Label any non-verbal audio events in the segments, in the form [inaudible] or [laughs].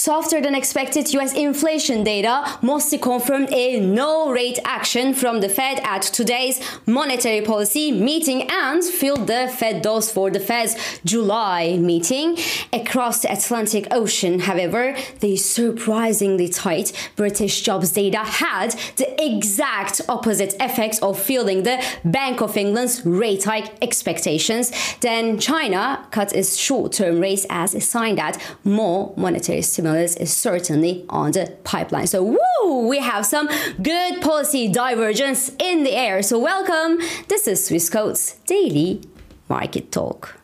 Softer than expected US inflation data mostly confirmed a no rate action from the Fed at today's monetary policy meeting and filled the Fed dose for the Fed's July meeting. Across the Atlantic Ocean, however, the surprisingly tight British jobs data had the exact opposite effects of fueling the Bank of England's rate hike expectations. Then China cut its short term rates as a sign that more monetary stimulus stimulus is certainly on the pipeline. So, woo, we have some good policy divergence in the air. So, welcome. This is Swissquote's Daily Market Talk.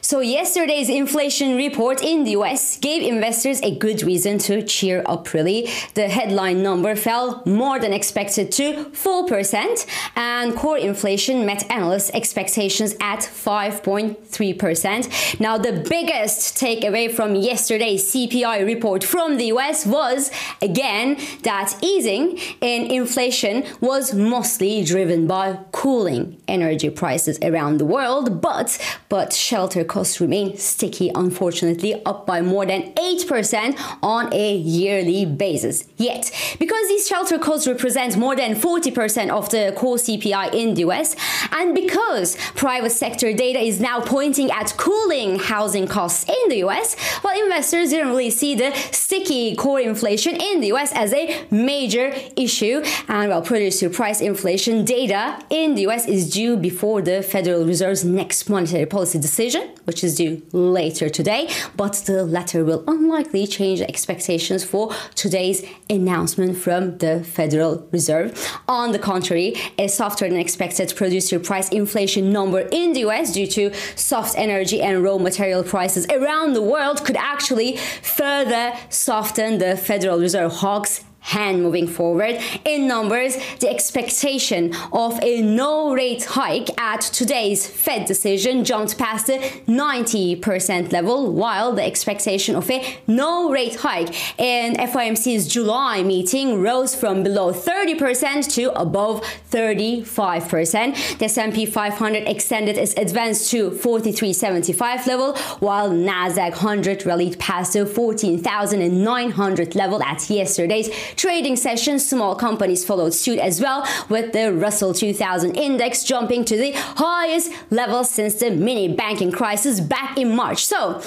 So, yesterday's inflation report in the US gave investors a good reason to cheer up, really. The headline number fell more than expected to 4%, and core inflation met analysts' expectations at 5.3%. Now, the biggest takeaway from yesterday's CPI report from the US was, again, that easing in inflation was mostly driven by cooling energy prices around the world, but, but shelter costs remain sticky, unfortunately, up by more than 8% on a yearly basis. Yet, because these shelter costs represent more than 40% of the core CPI in the US, and because private sector data is now pointing at cooling housing costs in the US, well, investors didn't really see the sticky core inflation in the US as a major issue. And well, producer price inflation data in the US is due before the Federal Reserve's next monetary policy decision, which is due later today, but the latter will unlikely change expectations for today's announcement from the Federal Reserve. On the contrary, a softer than expected producer price inflation number in the US due to soft energy and raw material prices around the world could actually further soften the Federal Reserve hawks hand moving forward. In numbers, the expectation of a no rate hike at today's Fed decision jumped past the 90% level, while the expectation of a no rate hike in FOMC's July meeting rose from below 30% to above 35%. The S&P 500 extended its advance to 4375 level, while Nasdaq 100 rallied past the 14,900 level at yesterday's trading session, small companies followed suit as well, with the Russell 2000 index jumping to the highest level since the mini banking crisis back in March. So,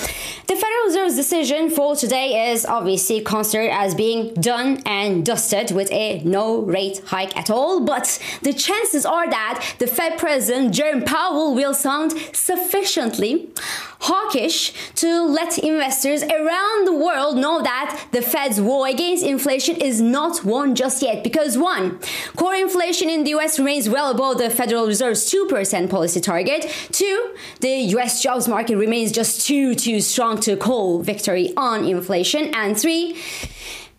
the Federal Reserve's decision for today is obviously considered as being done and dusted with a no rate hike at all, but the chances are that the Fed President Jerome Powell will sound sufficiently hawkish to let investors around the world know that the Fed's war against inflation is not won just yet. Because one, core inflation in the US remains well above the Federal Reserve's 2% policy target. Two, the US jobs market remains just too, too strong to call victory on inflation. And three,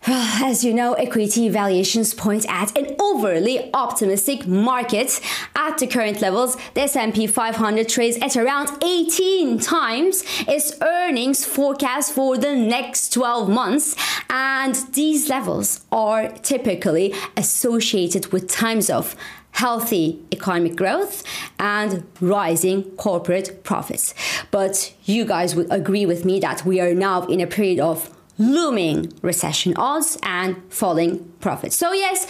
[sighs] As you know, equity valuations point at an overly optimistic market. At the current levels, the S&P 500 trades at around 18 times its earnings forecast for the next 12 months, and these levels are typically associated with times of healthy economic growth and rising corporate profits. But you guys would agree with me that we are now in a period of looming recession odds and falling profits. So, yes,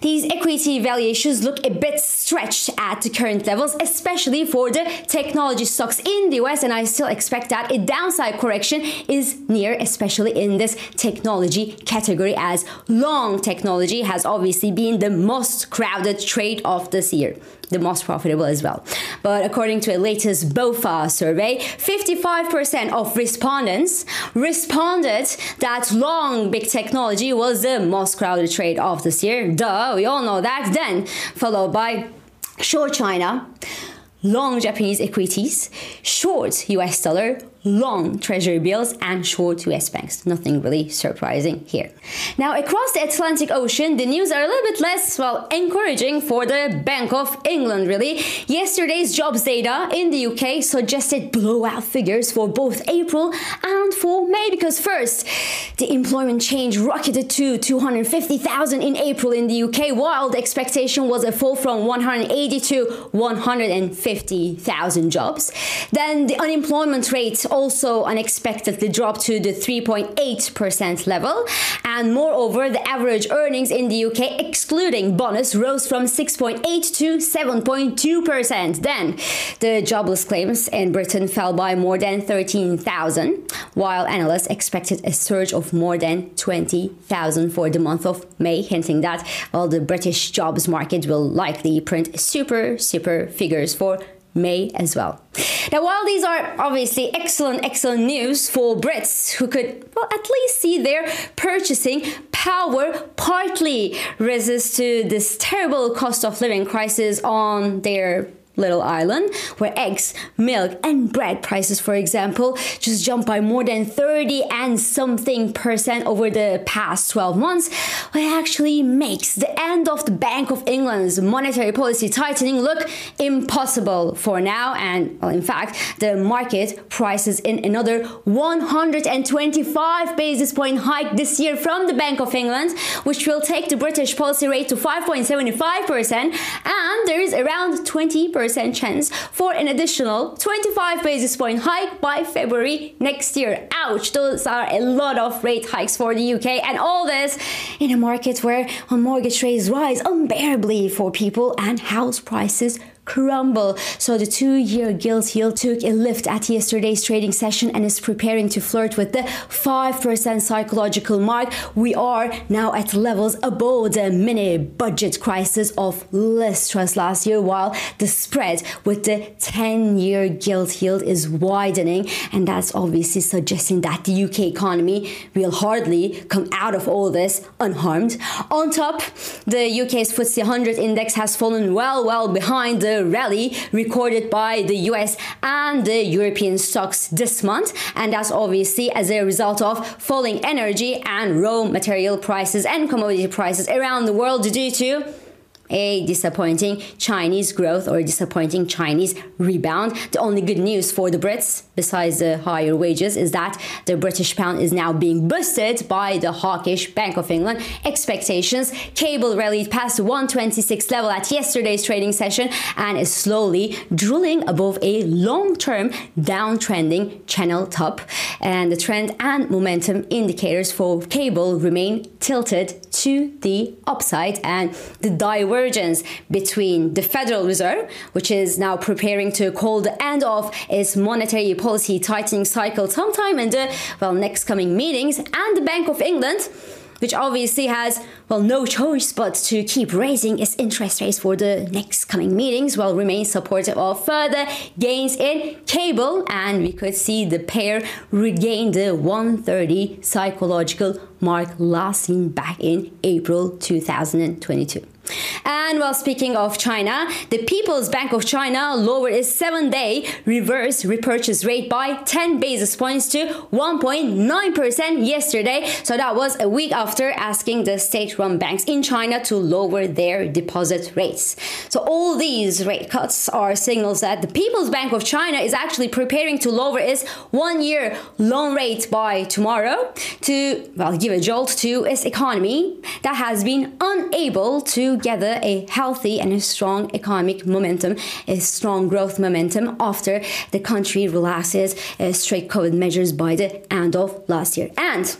these equity valuations look a bit stretched at the current levels, especially for the technology stocks in the US. And I still expect that a downside correction is near, especially in this technology category, as long technology has obviously been the most crowded trade of this year the most profitable as well. But according to a latest BofA survey, 55% of respondents responded that long big technology was the most crowded trade of this year. Duh, we all know that. Then followed by short China, long Japanese equities, short US dollar, long treasury bills and short US banks. Nothing really surprising here. Now, across the Atlantic Ocean, the news are a little bit less, well, encouraging for the Bank of England, really. Yesterday's jobs data in the UK suggested blowout figures for both April and for May because, first, the employment change rocketed to 250,000 in April in the UK, while the expectation was a fall from 180 to 150,000 jobs. Then the unemployment rate also unexpectedly dropped to the 3.8% level. And moreover, the average earnings in the UK, excluding bonus, rose from 6.8 to 7.2%. Then the jobless claims in Britain fell by more than 13,000, while analysts expected a surge of more than 20,000 for the month of May, hinting that well, the British jobs market will likely print super, super figures for May as well. Now, while these are obviously excellent, excellent news for Brits who could, well, at least see their purchasing power partly resist to this terrible cost of living crisis on their little island where eggs, milk, and bread prices, for example, just jumped by more than 30 and something percent over the past 12 months, what actually makes the end of the Bank of England's monetary policy tightening look impossible for now. And, well, in fact, the market prices in another 125 basis point hike this year from the Bank of England, which will take the British policy rate to 5.75%, and there is around 20% percent chance for an additional 25 basis point hike by February next year. Ouch, those are a lot of rate hikes for the UK, and all this in a market where mortgage rates rise unbearably for people and house prices crumble. So the two year gilt yield took a lift at yesterday's trading session and is preparing to flirt with the 5% psychological mark. We are now at levels above the mini budget crisis of Liz Truss last year, while the spread with the 10 year gilt yield is widening. And that's obviously suggesting that the UK economy will hardly come out of all this unharmed. On top, the UK's FTSE 100 index has fallen well, well behind the rally recorded by the US and the European stocks this month. And that's obviously as a result of falling energy and raw material prices and commodity prices around the world due to a disappointing Chinese growth or disappointing Chinese rebound. The only good news for the Brits, besides the higher wages, is that the British pound is now being boosted by the hawkish Bank of England expectations. Cable rallied past 126 level at yesterday's trading session and is slowly drilling above a long-term downtrending channel top. And the trend and momentum indicators for cable remain tilted to the upside and the divergence between the Federal Reserve, which is now preparing to call the end of its monetary policy tightening cycle sometime in the well next coming meetings, and the Bank of England which obviously has, well, no choice but to keep raising its interest rates for the next coming meetings, while remain supportive of further gains in cable. And we could see the pair regain the 130 psychological mark last seen back in April 2022. And while speaking of China, the People's Bank of China lowered its seven day reverse repurchase rate by 10 basis points to 1.9% yesterday. So that was a week after asking the state run banks in China to lower their deposit rates. So all these rate cuts are signals that the People's Bank of China is actually preparing to lower its one year loan rate by tomorrow to, well, give a jolt to its economy that has been unable to gather a healthy and a strong economic momentum, a strong growth momentum after the country relaxes uh, strict COVID measures by the end of last year. And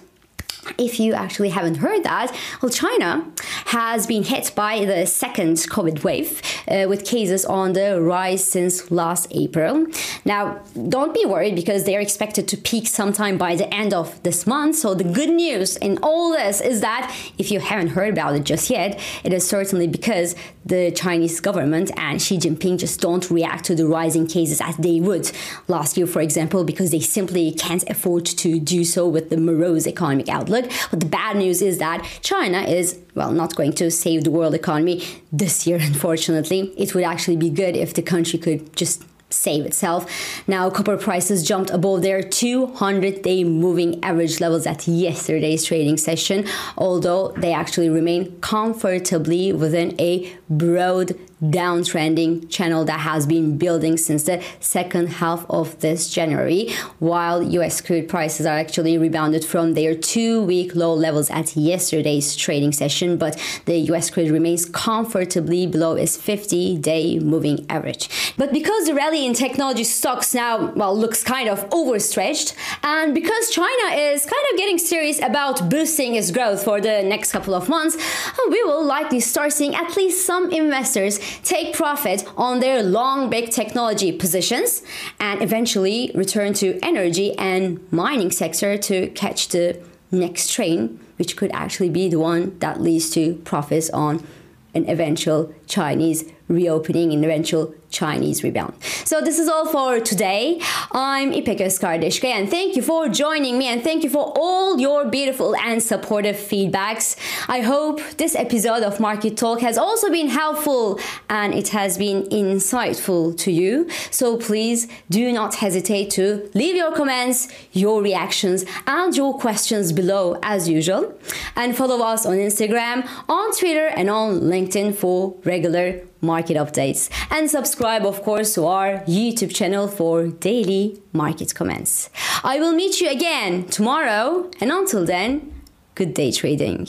if you actually haven't heard that, well, China has been hit by the second COVID wave uh, with cases on the rise since last April. Now, don't be worried because they're expected to peak sometime by the end of this month. So, the good news in all this is that if you haven't heard about it just yet, it is certainly because the Chinese government and Xi Jinping just don't react to the rising cases as they would last year, for example, because they simply can't afford to do so with the morose economic outlook. Look, but the bad news is that China is, well, not going to save the world economy this year, [laughs] unfortunately. It would actually be good if the country could just save itself. Now, copper prices jumped above their 200 day moving average levels at yesterday's trading session, although they actually remain comfortably within a broad downtrending channel that has been building since the second half of this January, while US crude prices are actually rebounded from their two week low levels at yesterday's trading session, but the US crude remains comfortably below its 50 day moving average. But because the rally in technology stocks now, well, looks kind of overstretched, and because China is kind of getting serious about boosting its growth for the next couple of months, uh, we will likely start seeing at least some investors take profit on their long big technology positions and eventually return to energy and mining sector to catch the next train which could actually be the one that leads to profits on an eventual Chinese reopening and eventual Chinese rebound. So this is all for today. I'm İpek Özkardeşkaya and thank you for joining me and thank you for all your beautiful and supportive feedbacks. I hope this episode of Market Talk has also been helpful and it has been insightful to you. So please do not hesitate to leave your comments, your reactions and your questions below as usual. And follow us on Instagram, on Twitter and on LinkedIn for regular market updates. And subscribe, of course, to our YouTube channel for daily market comments. I will meet you again tomorrow, and until then, good day trading.